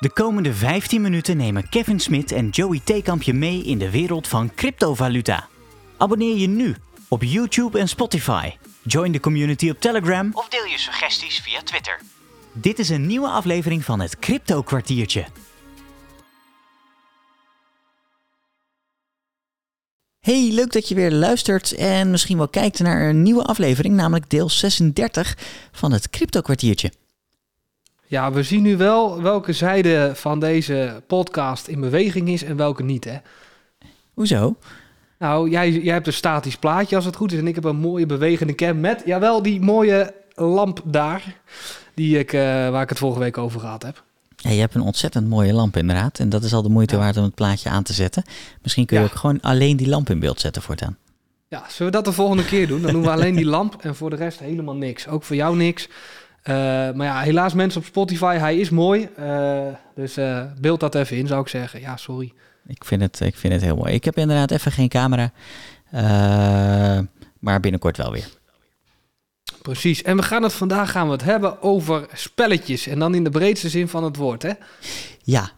De komende 15 minuten nemen Kevin Smit en Joey Theekamp je mee in de wereld van cryptovaluta. Abonneer je nu op YouTube en Spotify. Join de community op Telegram of deel je suggesties via Twitter. Dit is een nieuwe aflevering van het Crypto Kwartiertje. Hey, leuk dat je weer luistert en misschien wel kijkt naar een nieuwe aflevering, namelijk deel 36 van het Crypto Kwartiertje. Ja, we zien nu wel welke zijde van deze podcast in beweging is en welke niet, hè? Hoezo? Nou, jij, jij hebt een statisch plaatje als het goed is en ik heb een mooie bewegende cam met, jawel, die mooie lamp daar, die ik, uh, waar ik het vorige week over gehad heb. Ja, je hebt een ontzettend mooie lamp inderdaad. En dat is al de moeite Ja. waard om het plaatje aan te zetten. Misschien kun je Ja. ook gewoon alleen die lamp in beeld zetten voortaan. Ja, zullen we dat de volgende keer doen? Dan doen we alleen die lamp en voor de rest helemaal niks. Ook voor jou niks. Eh, maar ja, helaas mensen op Spotify, hij is mooi. Eh, dus eh, beeld dat even in, zou ik zeggen. Ja, sorry. Ik vind het, ik vind het heel mooi. Ik heb inderdaad even geen camera. maar binnenkort wel weer. Precies. En we gaan het vandaag gaan we het hebben over spelletjes. En dan in de breedste zin van het woord, hè? Ja,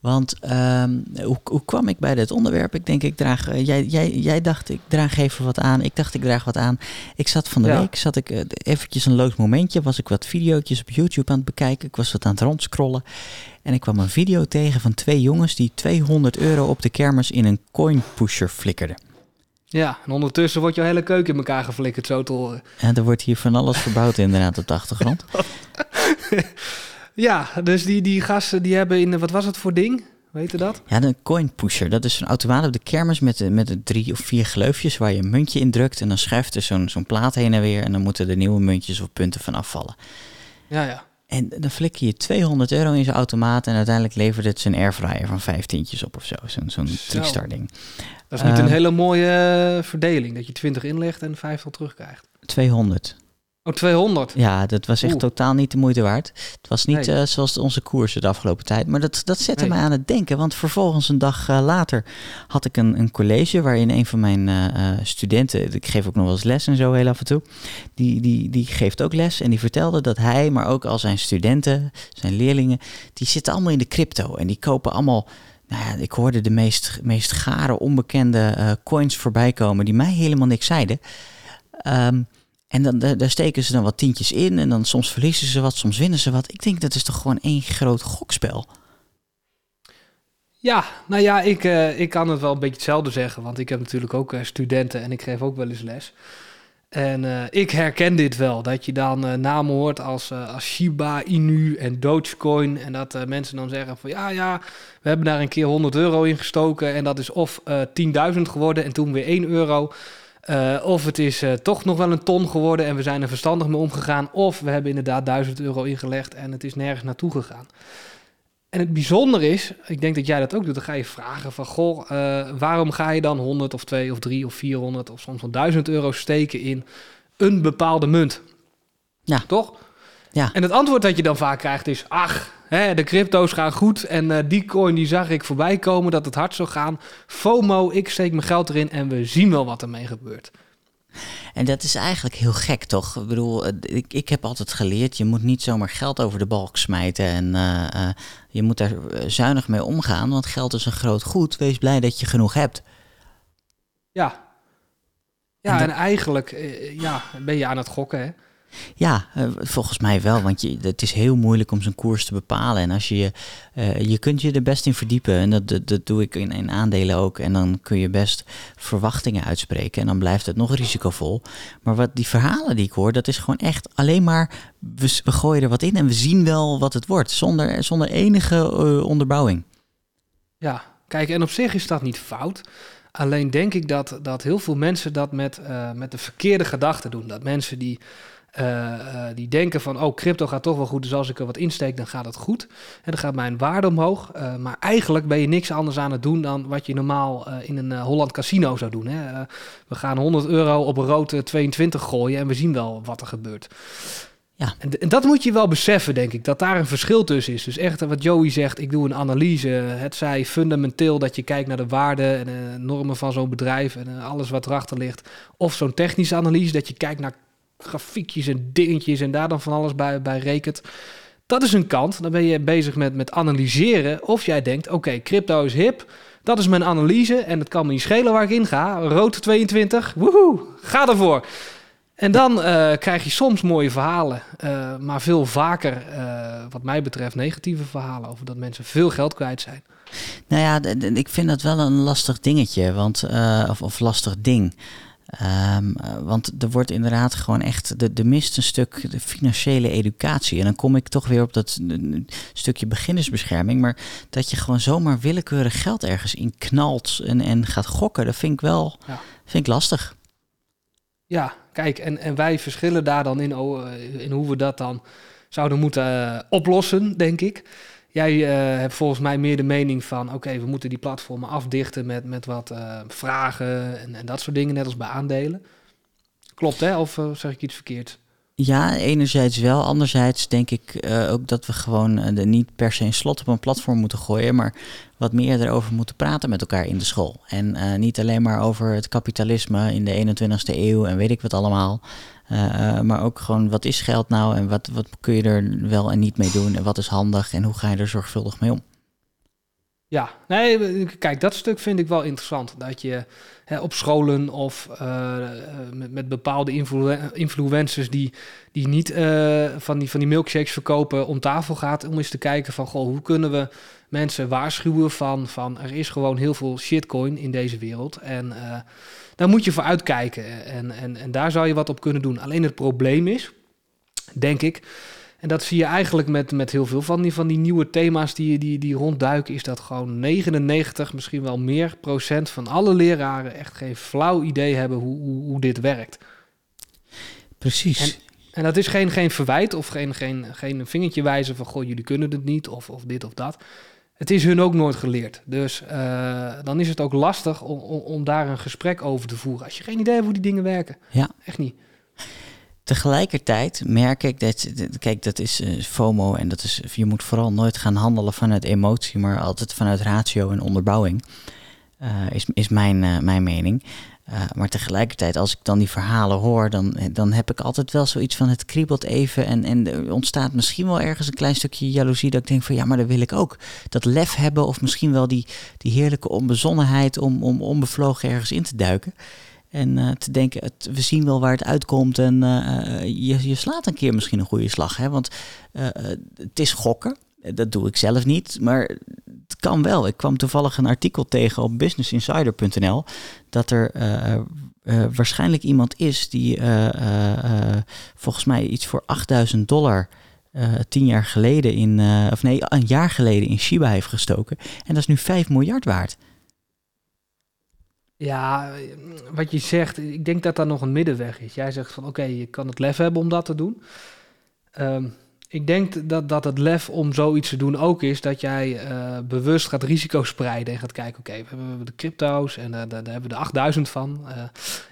want ehm, hoe, hoe kwam ik bij dit onderwerp? Ik denk, ik draag. eh, jij, jij, jij dacht, ik draag even wat aan. Ik dacht, ik draag wat aan. Ik zat van de Ja. week, zat ik eh, eventjes een loos momentje. Was ik wat video's op YouTube aan het bekijken. Ik was wat aan het rondscrollen. En ik kwam een video tegen van twee jongens die 200 euro op de kermis in een coin pusher flikkerden. Ja, en ondertussen wordt jouw hele keuken in elkaar geflikkerd, zo te horen. En er wordt hier van alles verbouwd inderdaad op de achtergrond. Ja, dus die, die gasten die hebben in, wat was het voor ding? Weet je dat? Ja, een coin pusher. Dat is een automaat op de kermis met, de- met de drie of vier gleufjes waar je een muntje in drukt. En dan schuift er zo'n zo'n plaat heen en weer. En dan moeten er nieuwe muntjes of punten van afvallen. Ja, ja. En dan flikker je 200 euro in zo'n automaat. En uiteindelijk levert het zijn airfryer van vijf tientjes op of zo. Zo'n zo'n Zo. trickstar ding. Dat is niet Ehm, een hele mooie eh, verdeling, dat je 20 inlegt en 50 terugkrijgt. 200. Oh, 200. Ja, dat was echt Oeh. totaal niet de moeite waard. Het was niet Nee. eh, zoals onze koersen de afgelopen tijd. Maar dat, dat zette Nee. mij aan het denken. Want vervolgens een dag eh, later had ik een, een college... waarin een van mijn eh, studenten... ik geef ook nog wel eens les en zo heel af en toe... Die, die, die geeft ook les en die vertelde dat hij... maar ook al zijn studenten, zijn leerlingen... die zitten allemaal in de crypto. En die kopen allemaal... Nou ja, ik hoorde de meest, meest gare, onbekende coins voorbij komen... die mij helemaal niks zeiden... Ehm, en dan, daar, steken ze dan wat tientjes in en dan soms verliezen ze wat, soms winnen ze wat. Ik denk dat is toch gewoon één groot gokspel. Ja, nou ja, ik, eh, ik kan het wel een beetje hetzelfde zeggen, want ik heb natuurlijk ook eh, studenten en ik geef ook wel eens les. En eh, ik herken dit wel, dat je dan namen hoort als, als Shiba Inu en Dogecoin. En dat mensen dan zeggen van ja, ja, we hebben daar een keer 100 euro in gestoken en dat is of eh 10.000 geworden en toen weer 1 euro. Eh, of het is eh, toch nog wel een ton geworden en we zijn er verstandig mee omgegaan. Of we hebben inderdaad 1000 euro ingelegd en het is nergens naartoe gegaan. En het bijzondere is, ik denk dat jij dat ook doet, dan ga je vragen van, goh, eh, waarom ga je dan 100 of 2 of 3 of 400 of soms wel 1000 euro steken in een bepaalde munt? Ja. Toch? Ja. En het antwoord dat je dan vaak krijgt is, ach, hè, de crypto's gaan goed en eh, die coin die zag ik voorbij komen dat het hard zou gaan. FOMO, ik steek mijn geld erin en we zien wel wat ermee gebeurt. En dat is eigenlijk heel gek, toch? Ik bedoel, eh, ik, ik heb altijd geleerd, je moet niet zomaar geld over de balk smijten. En eh, je moet daar zuinig mee omgaan, want geld is een groot goed. Wees blij dat je genoeg hebt. Ja. Ja, En en, eigenlijk ja, ben je aan het gokken, hè? Ja, eh, volgens mij wel, want je, het is heel moeilijk om zo'n koers te bepalen. En als je, eh, je kunt je er best in verdiepen, en dat, dat, doe ik in, in aandelen ook. En dan kun je best verwachtingen uitspreken en dan blijft het nog risicovol. Maar wat die verhalen die ik hoor, dat is gewoon echt alleen maar, we, we gooien er wat in en we zien wel wat het wordt, zonder, zonder enige eh, onderbouwing. Ja, kijk, en op zich is dat niet fout. Alleen denk ik dat, dat heel veel mensen dat met, met de verkeerde gedachten doen. Dat mensen die, eh, eh, die denken van, oh, crypto gaat toch wel goed, dus als ik er wat insteek, dan gaat het goed. En dan gaat mijn waarde omhoog. Eh, maar eigenlijk ben je niks anders aan het doen dan wat je normaal in een Holland casino zou doen. Hè? We gaan 100 euro op een rood eh, 22 gooien en we zien wel wat er gebeurt. Ja. En, dat moet je wel beseffen, denk ik, dat daar een verschil tussen is. Dus echt wat Joey zegt, ik doe een analyse. Het zij fundamenteel dat je kijkt naar de waarden en normen van zo'n bedrijf en alles wat erachter ligt. Of zo'n technische analyse, dat je kijkt naar grafiekjes en dingetjes en daar dan van alles bij, bij rekent. Dat is een kant. Dan ben je bezig met, met analyseren of jij denkt, oké, crypto is hip. Dat is mijn analyse en het kan me niet schelen waar ik in ga. Rood 22, woehoe, ga ervoor. En dan eh, krijg je soms mooie verhalen, uh, maar veel vaker, uh, wat mij betreft, negatieve verhalen over dat mensen veel geld kwijt zijn. Nou ja, ik vind dat wel een lastig dingetje, want, of, of lastig ding. Um, want er wordt inderdaad gewoon echt, de, de mist een stuk de financiële educatie. En dan kom ik toch weer op dat stukje beginnersbescherming. Maar dat je gewoon zomaar willekeurig geld ergens in knalt en, en gaat gokken, dat vind ik wel ja. vind ik lastig. Ja, kijk, en, en wij verschillen daar dan in, in hoe we dat dan zouden moeten uh, oplossen, denk ik. Jij uh, hebt volgens mij meer de mening van: oké, we moeten die platformen afdichten met, met wat uh, vragen en, en, dat soort dingen, net als bij aandelen. Klopt, hè? Of uh, zeg ik iets verkeerd? Ja, enerzijds wel. Anderzijds denk ik ook dat we gewoon de niet per se een slot op een platform moeten gooien, maar wat meer erover moeten praten met elkaar in de school. En niet alleen maar over het kapitalisme in de 21ste eeuw en weet ik wat allemaal. Uh, maar ook gewoon wat is geld nou en wat, wat kun je er wel en niet mee doen en wat is handig en hoe ga je er zorgvuldig mee om? Ja, nee, kijk, dat stuk vind ik wel interessant. Dat je hè, op scholen of uh, met, met, bepaalde influencers die, die niet uh, van, die, van die milkshakes verkopen om tafel gaat. Om eens te kijken van, goh, hoe kunnen we mensen waarschuwen van, van er is gewoon heel veel shitcoin in deze wereld. En daar moet je voor uitkijken. En, en, en daar zou je wat op kunnen doen. Alleen het probleem is, denk ik, en dat zie je eigenlijk met, met heel veel van die, van die nieuwe thema's die, die, die rondduiken, is dat gewoon 99, misschien wel meer procent van alle leraren echt geen flauw idee hebben hoe, hoe, hoe dit werkt. Precies. En, en, dat is geen, geen verwijt of geen, geen, geen vingertje wijzen van goh, jullie kunnen het niet of, of dit of dat het is hun ook nooit geleerd. Dus uh, dan is het ook lastig om, om, om, daar een gesprek over te voeren. Als je geen idee hebt hoe die dingen werken. Ja. Echt niet. Tegelijkertijd merk ik dat, kijk, dat is uh, FOMO en dat is, je moet vooral nooit gaan handelen vanuit emotie, maar altijd vanuit ratio en onderbouwing. Uh, is, is mijn, mijn mening. Maar tegelijkertijd, als ik dan die verhalen hoor, dan, dan heb ik altijd wel zoiets van het kriebelt even. En, en er ontstaat misschien wel ergens een klein stukje jaloezie. Dat ik denk van ja, maar dat wil ik ook. Dat lef hebben of misschien wel die, die heerlijke onbezonnenheid om, om onbevlogen ergens in te duiken. En uh, te denken, het, we zien wel waar het uitkomt. En uh, je, je slaat een keer misschien een goede slag. Hè? Want het is gokken. Dat doe ik zelf niet. Maar het kan wel. Ik kwam toevallig een artikel tegen op businessinsider.nl dat er waarschijnlijk iemand is die volgens mij iets voor 8000 dollar tien jaar geleden in, of nee, een jaar geleden in Shiba heeft gestoken. En dat is nu 5 miljard waard. Ja, wat je zegt, ik denk dat daar nog een middenweg is. Jij zegt van oké, je kan het lef hebben om dat te doen. Um, ik denk dat, dat het lef om zoiets te doen ook is dat jij uh, bewust gaat risico spreiden en gaat kijken, oké, we hebben de crypto's en uh, daar, hebben we de 8000 van. Uh,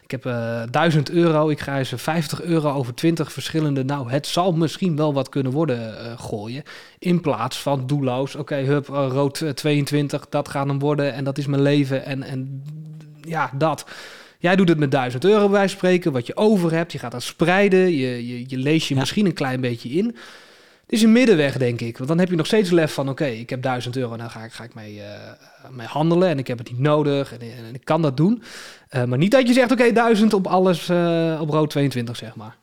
ik heb 1000 euro, ik ga eens 50 euro over 20 verschillende, nou, het zal misschien wel wat kunnen worden gooien. In plaats van doelloos, oké, hup, rood 22, dat gaat hem worden en dat is mijn leven en, en ja, dat. Jij doet het met 1000 euro bij spreken, wat je over hebt. Je gaat dat spreiden, je, je, je leest je ja. misschien een klein beetje in. Het is een middenweg, denk ik. Want dan heb je nog steeds lef van... oké, ik heb 1000 euro, nou ga ik, ga ik mee, uh, mee handelen... en ik heb het niet nodig en, en ik kan dat doen. Uh, maar niet dat je zegt, oké, okay, 1000 op alles uh, op rood 22, zeg maar.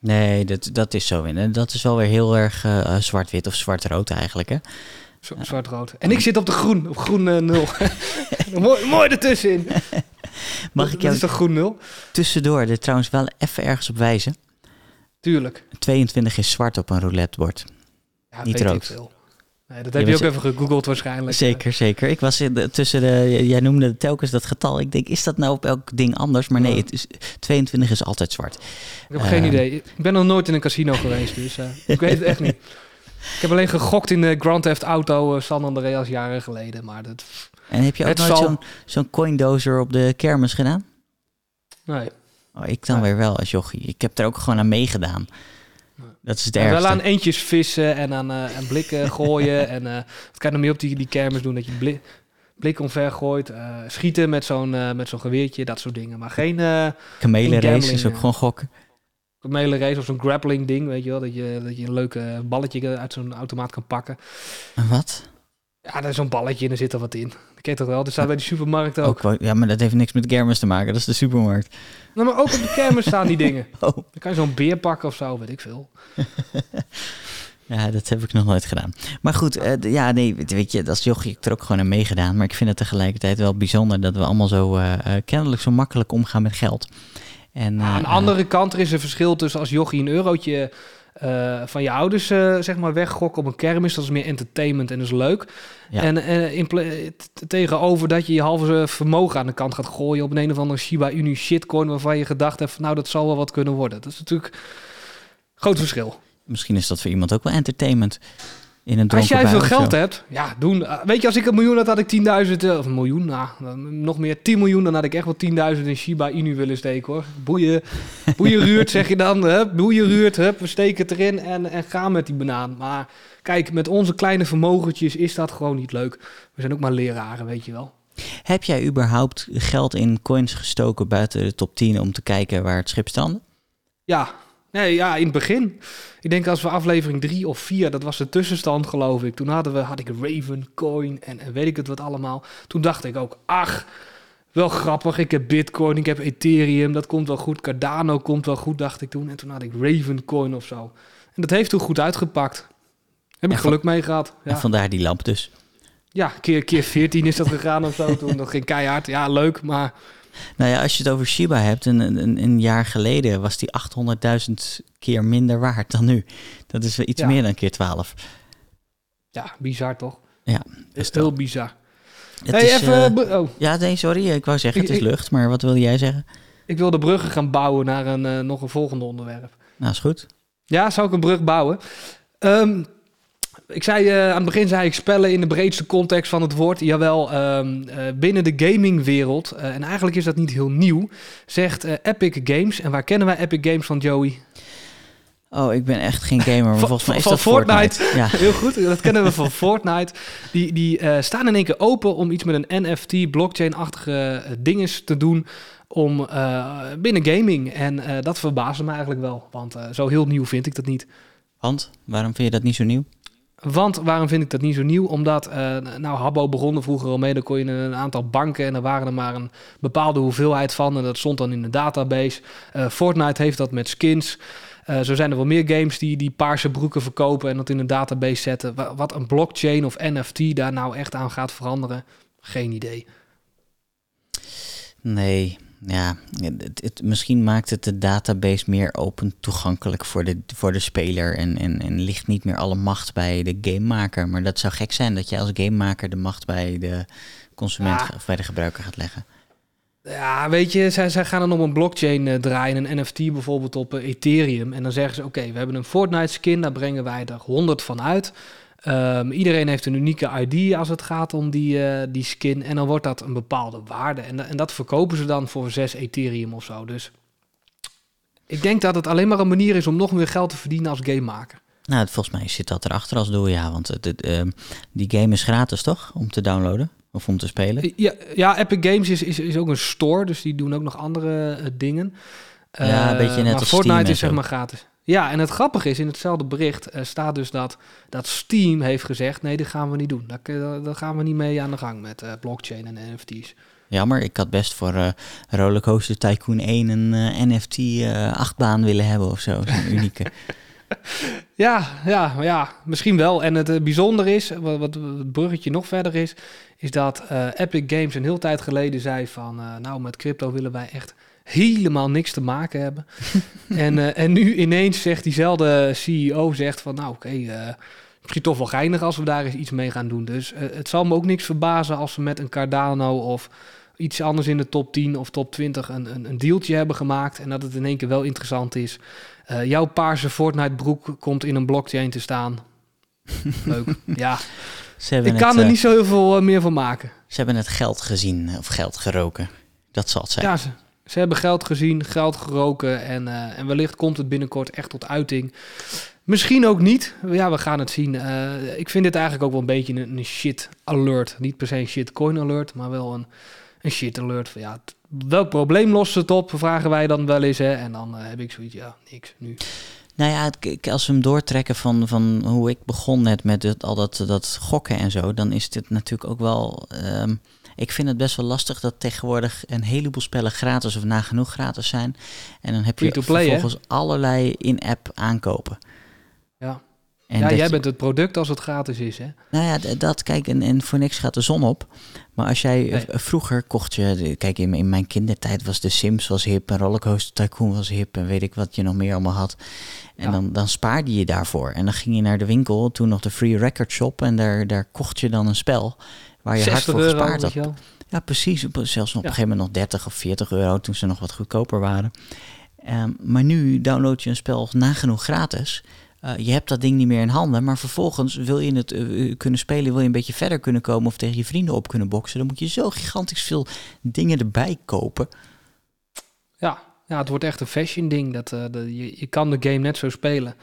Nee, dat, dat is zo. En dat is wel weer heel erg zwart-wit of zwart-rood eigenlijk, hè? Zwart-rood. En ik zit op de groen, op groen nul. mooi, mooi ertussenin. Mag ik jou is toch groen nul? Tussendoor er trouwens wel even ergens op wijzen. Tuurlijk. 22 is zwart op een roulettebord. Ja, Niet rood. Nee, dat heb je, je ook even gegoogeld waarschijnlijk. Zeker, zeker. Ik was in de, tussen de, jij noemde telkens dat getal. Ik denk, is dat nou op elk ding anders? Maar nee, het is, 22 is altijd zwart. Ik heb uh, geen idee. Ik ben nog nooit in een casino geweest, dus uh, ik weet het echt niet. Ik heb alleen gegokt in de Grand Theft Auto uh, San Andreas jaren geleden, maar dat... En heb je ook nooit zal... zo'n zo'n coindozer op de kermis gedaan? Nee. Oh, ik dan weer wel als jochie. Ik heb er ook gewoon aan meegedaan. Dat is het ergste. Wel aan eentjes vissen en aan, uh, aan blikken gooien. en uh, wat kan je nog meer op die, die kermis doen? Dat je blik, blik omver gooit. Uh, schieten met zo'n met zo'n geweertje, dat soort dingen. Maar geen... Uh, Kamelenrace is ook gewoon gokken. Kamele race of zo'n grappling ding, weet je wel. Dat je, dat je een leuke balletje uit zo'n automaat kan pakken. Een wat? Ja, daar is zo'n balletje en er zit er wat in. Dat ken je toch wel? Dat staat bij de supermarkt ook. Ja, maar dat heeft niks met kermis te maken. Dat is de supermarkt. Nou, maar ook op de kermis staan die dingen. Oh. Dan kan je zo'n beer pakken of zo, weet ik veel. Ja, dat heb ik nog nooit gedaan. Maar goed, eh, ja, nee, weet- je, als jochie heb ik er ook gewoon aan meegedaan. Maar ik vind het tegelijkertijd wel bijzonder dat we allemaal zo eh, eh, kennelijk zo makkelijk omgaan met geld. En, aan de eh, andere kant, er is een verschil tussen als jochie een eurotje eh, van je ouders eh, zeg maar weggokken op een kermis. Dat is meer entertainment en dat is leuk. Ja. En in t- tegenover dat je je halve vermogen aan de kant gaat gooien op een, een of andere Shiba Inu shitcoin waarvan je gedacht hebt, van, nou dat zal wel wat kunnen worden. Dat is natuurlijk een groot verschil. Misschien is dat voor iemand ook wel entertainment. In een Als jij veel geld hebt, ja, doen. Uh, weet je, als ik een miljoen had, had ik 10.000, eh, of een miljoen, nou, dan nog meer, 10 miljoen, dan had ik echt wel 10.000 in Shiba Inu willen steken, hoor. Boeien, boeien ruurt, zeg je dan. Hup, boeien ruurt, hup, we steken het erin en, en gaan met die banaan. Maar kijk, met onze kleine vermogentjes is dat gewoon niet leuk. We zijn ook maar leraren, weet je wel. Heb jij überhaupt geld in coins gestoken buiten de top 10 om te kijken waar het schip strandde? Ja, nee, ja, in het begin. Ik denk als we aflevering 3 of 4, dat was de tussenstand geloof ik. Toen hadden we, had ik Raven, Coin en, en weet ik het wat allemaal. Toen dacht ik ook, ach, wel grappig. Ik heb Bitcoin, ik heb Ethereum, dat komt wel goed. Cardano komt wel goed, dacht ik toen. En toen had ik Raven Coin of zo. En dat heeft toen goed uitgepakt. Heb ik En geluk mee gehad. En Ja, vandaar die lamp dus. ja keer, keer 14 is dat gegaan of zo toen. Dat ging keihard. Ja, leuk, maar Nou ja, als je het over Shiba hebt, een, een, een jaar geleden was die 800.000 keer minder waard dan nu. Dat is wel iets Ja. meer dan keer 12. ja, bizar toch? Ja, is heel bizar. Het hey, is, even... eh, oh. ja, nee, sorry. Ik wou zeggen, het is lucht. Maar wat wilde jij zeggen? Ik wil de bruggen gaan bouwen naar een, eh, nog een volgende onderwerp. Nou, is goed. Ja, zou ik een brug bouwen? Ehm, ik zei eh, aan het begin zei ik spellen in de breedste context van het woord. Jawel, ehm, eh, binnen de gamingwereld, eh, en eigenlijk is dat niet heel nieuw, zegt Epic Games. En waar kennen wij Epic Games van, Joey? Oh, ik ben echt geen gamer, maar Van- volgens mij is van dat Fortnite. Fortnite. Ja. Heel goed, dat kennen we van Fortnite. Die, die staan in één keer open om iets met een NFT, blockchain-achtige dinges te doen om, binnen gaming. En dat verbaasde me eigenlijk wel, want zo heel nieuw vind ik dat niet. Want, waarom vind je dat niet zo nieuw? Want waarom vind ik dat niet zo nieuw? Omdat, eh, nou, Habbo begon er vroeger al mee. Dan kon je een aantal banken en er waren er maar een bepaalde hoeveelheid van. En dat stond dan in de database. Eh, Fortnite heeft dat met skins. Eh, zo zijn er wel meer games die, die paarse broeken verkopen en dat in een database zetten. Wa- Wat een blockchain of NFT daar nou echt aan gaat veranderen, geen idee. Nee, ja, het, het- misschien maakt het de database meer open toegankelijk voor de, voor de speler en, en, en ligt niet meer alle macht bij de gamemaker. Maar dat zou gek zijn dat je als gamemaker de macht bij de consument Ja. of bij de gebruiker gaat leggen. Ja, weet je, zij, zij gaan dan op een blockchain eh, draaien, een NFT bijvoorbeeld op eh, Ethereum. En dan zeggen ze, oké, we hebben een Fortnite skin, daar brengen wij er 100 van uit. Ehm, iedereen heeft een unieke ID als het gaat om die, eh, die skin. En dan wordt dat een bepaalde waarde. En, en dat verkopen ze dan voor 6 Ethereum of zo. Dus ik denk dat het alleen maar een manier is om nog meer geld te verdienen als gamemaker. Nou, volgens mij zit dat erachter als doel, ja. Want het, het, ehm, die game is gratis, toch? Om te downloaden of om te spelen. Ja, ja Epic Games is, is, is ook een store, dus die doen ook nog andere eh, dingen. Ja, een Eh, beetje net maar als Fortnite Steam is zeg maar gratis. Ja, en het grappige is, in hetzelfde bericht eh, staat dus dat, dat Steam heeft gezegd... nee, dat gaan we niet doen. Daar, kun- daar gaan we niet mee aan de gang met eh, blockchain en NFT's. Jammer, ik had best voor eh Rollercoaster Tycoon 1 een eh, NFT eh achtbaan willen hebben of zo. Zo'n unieke. Ja, ja, ja, misschien wel. En het eh, bijzonder is, wat, wat het bruggetje nog verder is... is dat eh, Epic Games een heel tijd geleden zei van... eh, nou, met crypto willen wij echt helemaal niks te maken hebben. en, eh, en nu ineens zegt diezelfde CEO zegt van... nou, oké, eh, misschien toch wel geinig als we daar eens iets mee gaan doen. Dus eh, het zal me ook niks verbazen als we met een Cardano of iets anders in de top 10 of top 20 een, een, een dealtje hebben gemaakt. En dat het in één keer wel interessant is. Jouw paarse Fortnite broek komt in een blockchain te staan. Leuk. ja, Ze hebben, ik het, kan er eh, niet zo heel veel meer van maken. ze hebben het geld gezien of geld geroken. Dat zal het zijn. Ja, ze, ze hebben geld gezien, geld geroken en, eh, en wellicht komt het binnenkort echt tot uiting. Misschien ook niet. Ja, we gaan het zien. Eh, ik vind dit eigenlijk ook wel een beetje een, shit alert. Niet per se een shit coin alert, maar wel een, een shit alert. Van, ja, welk probleem lost het op, vragen wij dan wel eens. Hè? En dan eh, heb ik zoiets, ja, niks nu. Nou ja, als we hem doortrekken van, van hoe ik begon net met het, al dat, dat gokken en zo, dan is dit natuurlijk ook wel. ehm, ik vind het best wel lastig dat tegenwoordig een heleboel spellen gratis of nagenoeg gratis zijn. En dan heb je hè? vervolgens allerlei in-app aankopen. Ja, En ja jij bent het product als het gratis is, hè? Nou ja, dat, kijk, en, en voor niks gaat de zon op. Maar als jij, Nee. eh, vroeger kocht je, kijk, in, in mijn kindertijd was de Sims was hip en Rollercoaster Tycoon was hip en weet ik wat je nog meer allemaal had. En Ja. dan, dan spaarde je daarvoor. En dan ging je naar de winkel, toen nog de Free Record Shop en daar, daar kocht je dan een spel waar je hard 60 voor euro, gespaard had. Ja, precies. Op- Zelfs op Ja. een gegeven moment nog 30 of 40 euro toen ze nog wat goedkoper waren. Ehm, maar nu download je een spel nagenoeg gratis. Eh, je hebt dat ding niet meer in handen, maar vervolgens wil je het eh, eh, kunnen spelen, wil je een beetje verder kunnen komen of tegen je vrienden op kunnen boksen. Dan moet je zo gigantisch veel dingen erbij kopen. Ja, ja, het wordt echt een fashion ding. Dat, dat- je, je kan de game net zo spelen.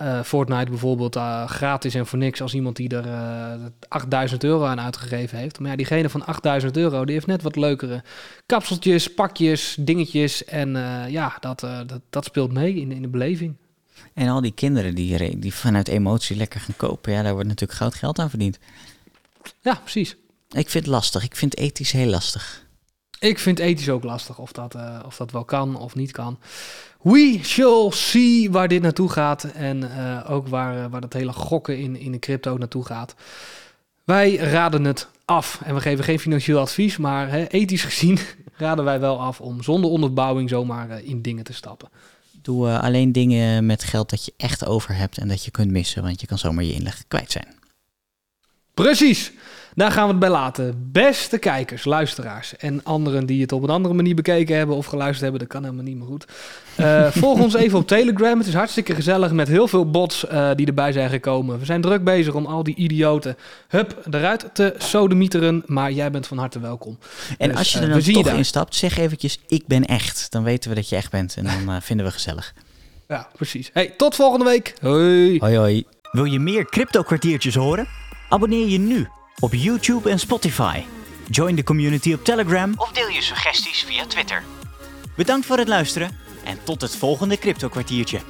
Eh, Fortnite bijvoorbeeld eh, gratis en voor niks als iemand die er eh 8000 euro aan uitgegeven heeft. Maar ja, diegene van 8000 euro die heeft net wat leukere kapseltjes, pakjes, dingetjes. En ja, dat, dat, dat speelt mee in, in de beleving. En al die kinderen die, die vanuit emotie lekker gaan kopen, ja, daar wordt natuurlijk goud geld aan verdiend. Ja, precies. Ik vind het lastig. Ik vind het ethisch heel lastig. Ik vind ethisch ook lastig of dat, eh, of dat wel kan of niet kan. We shall see waar dit naartoe gaat. En eh, ook waar, eh, waar dat hele gokken in, in de crypto naartoe gaat. Wij raden het af. En we geven geen financieel advies. Maar hè, ethisch gezien raden wij wel af om zonder onderbouwing zomaar in dingen te stappen. Doe alleen dingen met geld dat je echt over hebt en dat je kunt missen, want je kan zomaar je inleg kwijt zijn. Precies. Daar gaan we het bij laten. Beste kijkers, luisteraars en anderen die het op een andere manier bekeken hebben of geluisterd hebben, dat kan helemaal niet meer goed. Eh, volg ons even op Telegram. Het is hartstikke gezellig met heel veel bots eh, die erbij zijn gekomen. We zijn druk bezig om al die idioten hup eruit te sodemieteren, maar jij bent van harte welkom. En Dus, als je eh, er dan toch instapt, zeg eventjes, ik ben echt. Dan weten we dat je echt bent en dan vinden we gezellig. Ja, precies. Hey, tot volgende week. Hoi. Hoi hoi. Wil je meer crypto kwartiertjes horen? Abonneer je nu op YouTube en Spotify. Join de community op Telegram of deel je suggesties via Twitter. Bedankt voor het luisteren en tot het volgende crypto kwartiertje.